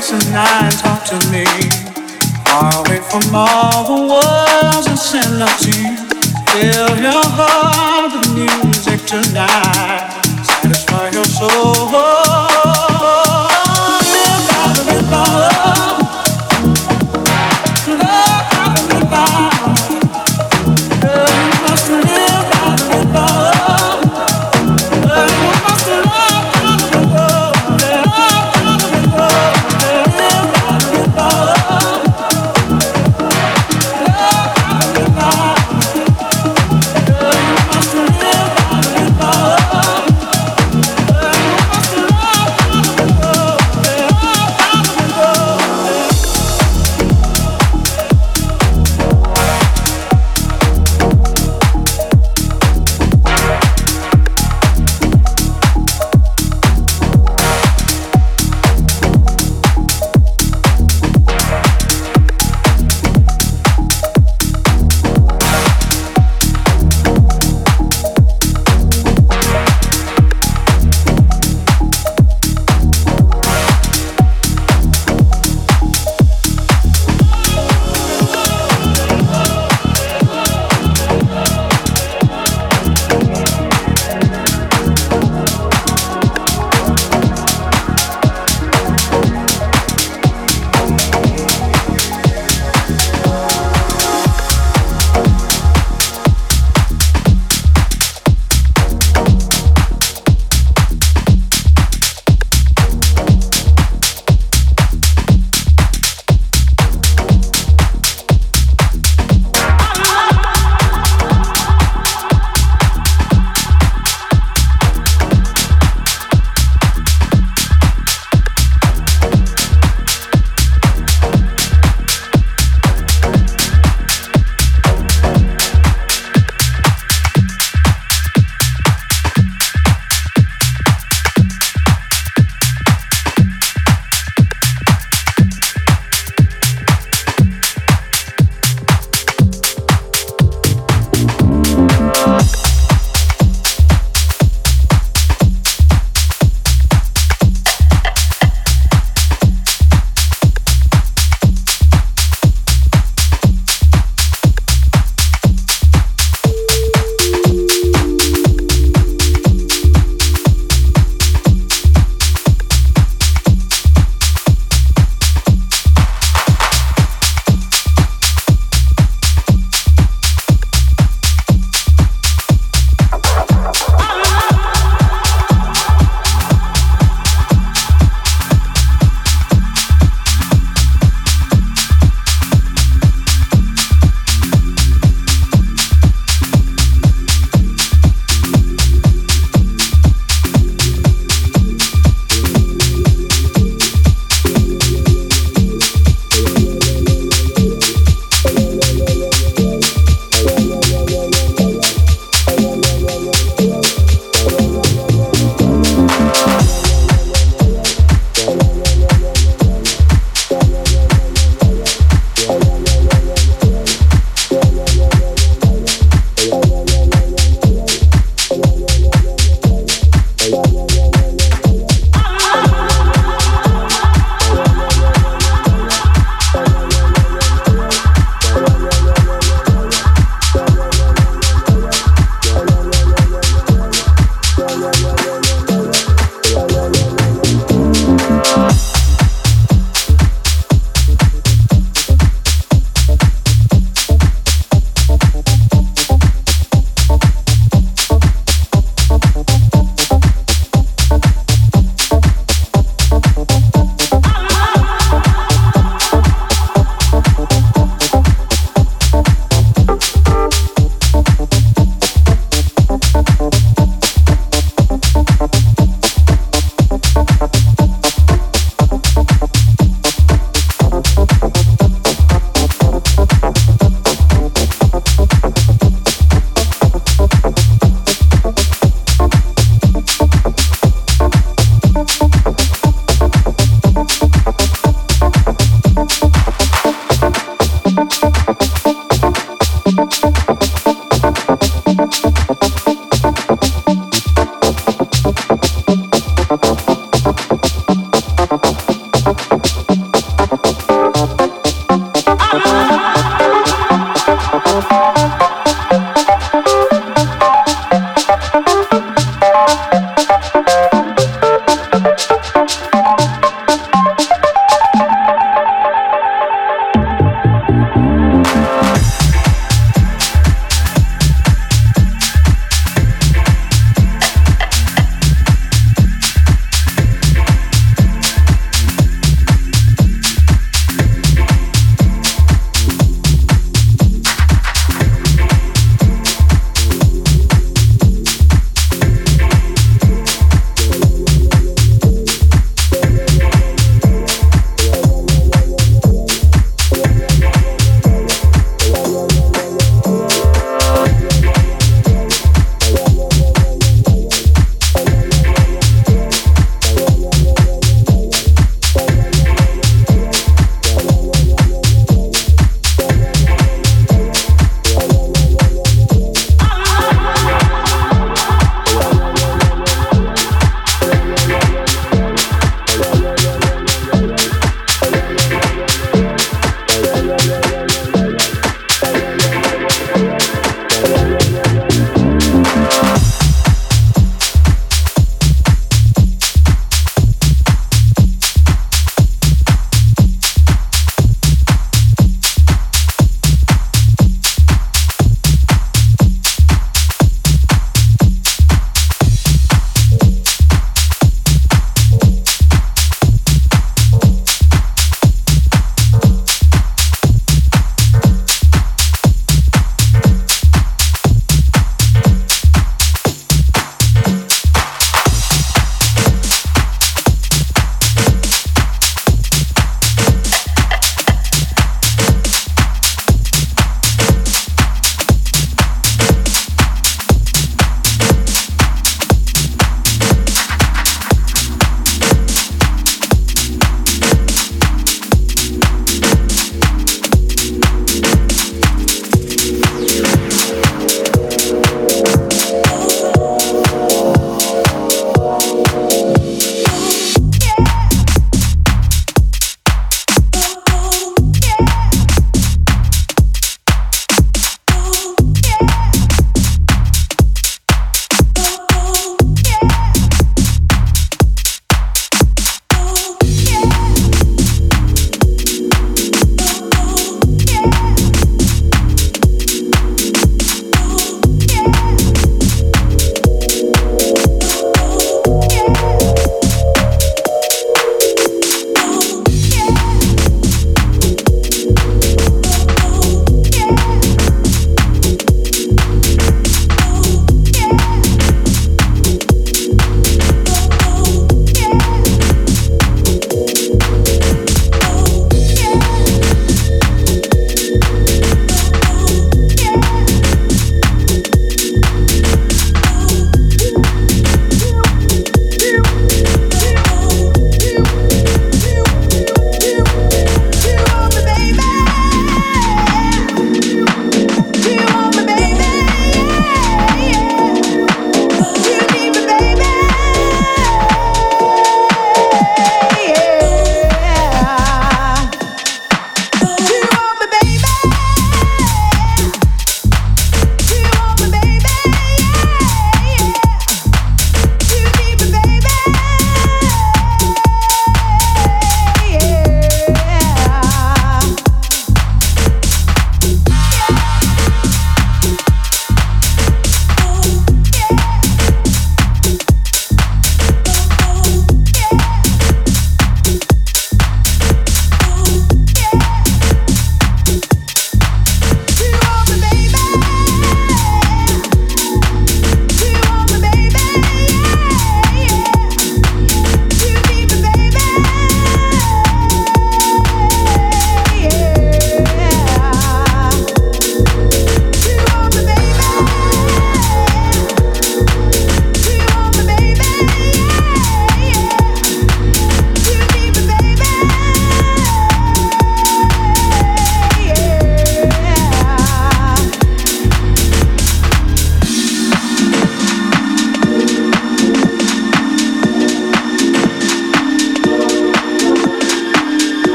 tonight talk to me. Far away from all the world's insanity. Fill your heart with music tonight. Satisfy your soul.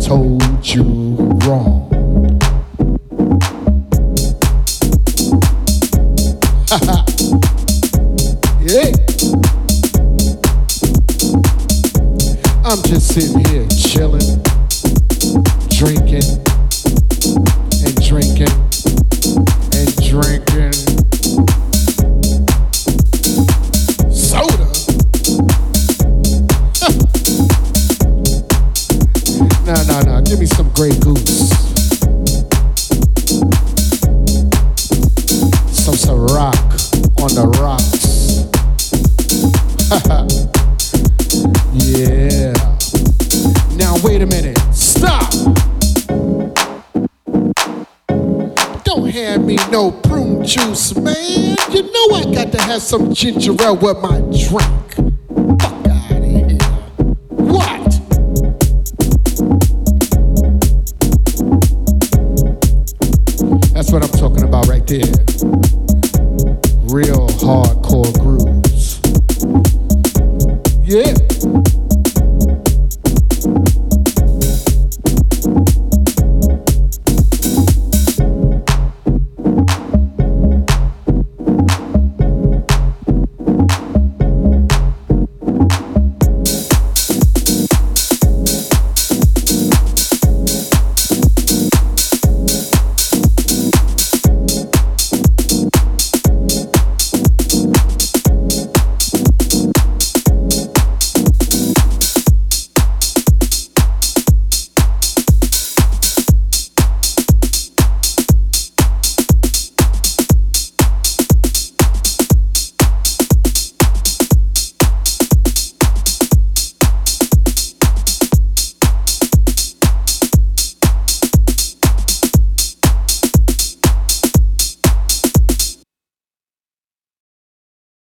Told some ginger ale with my drink.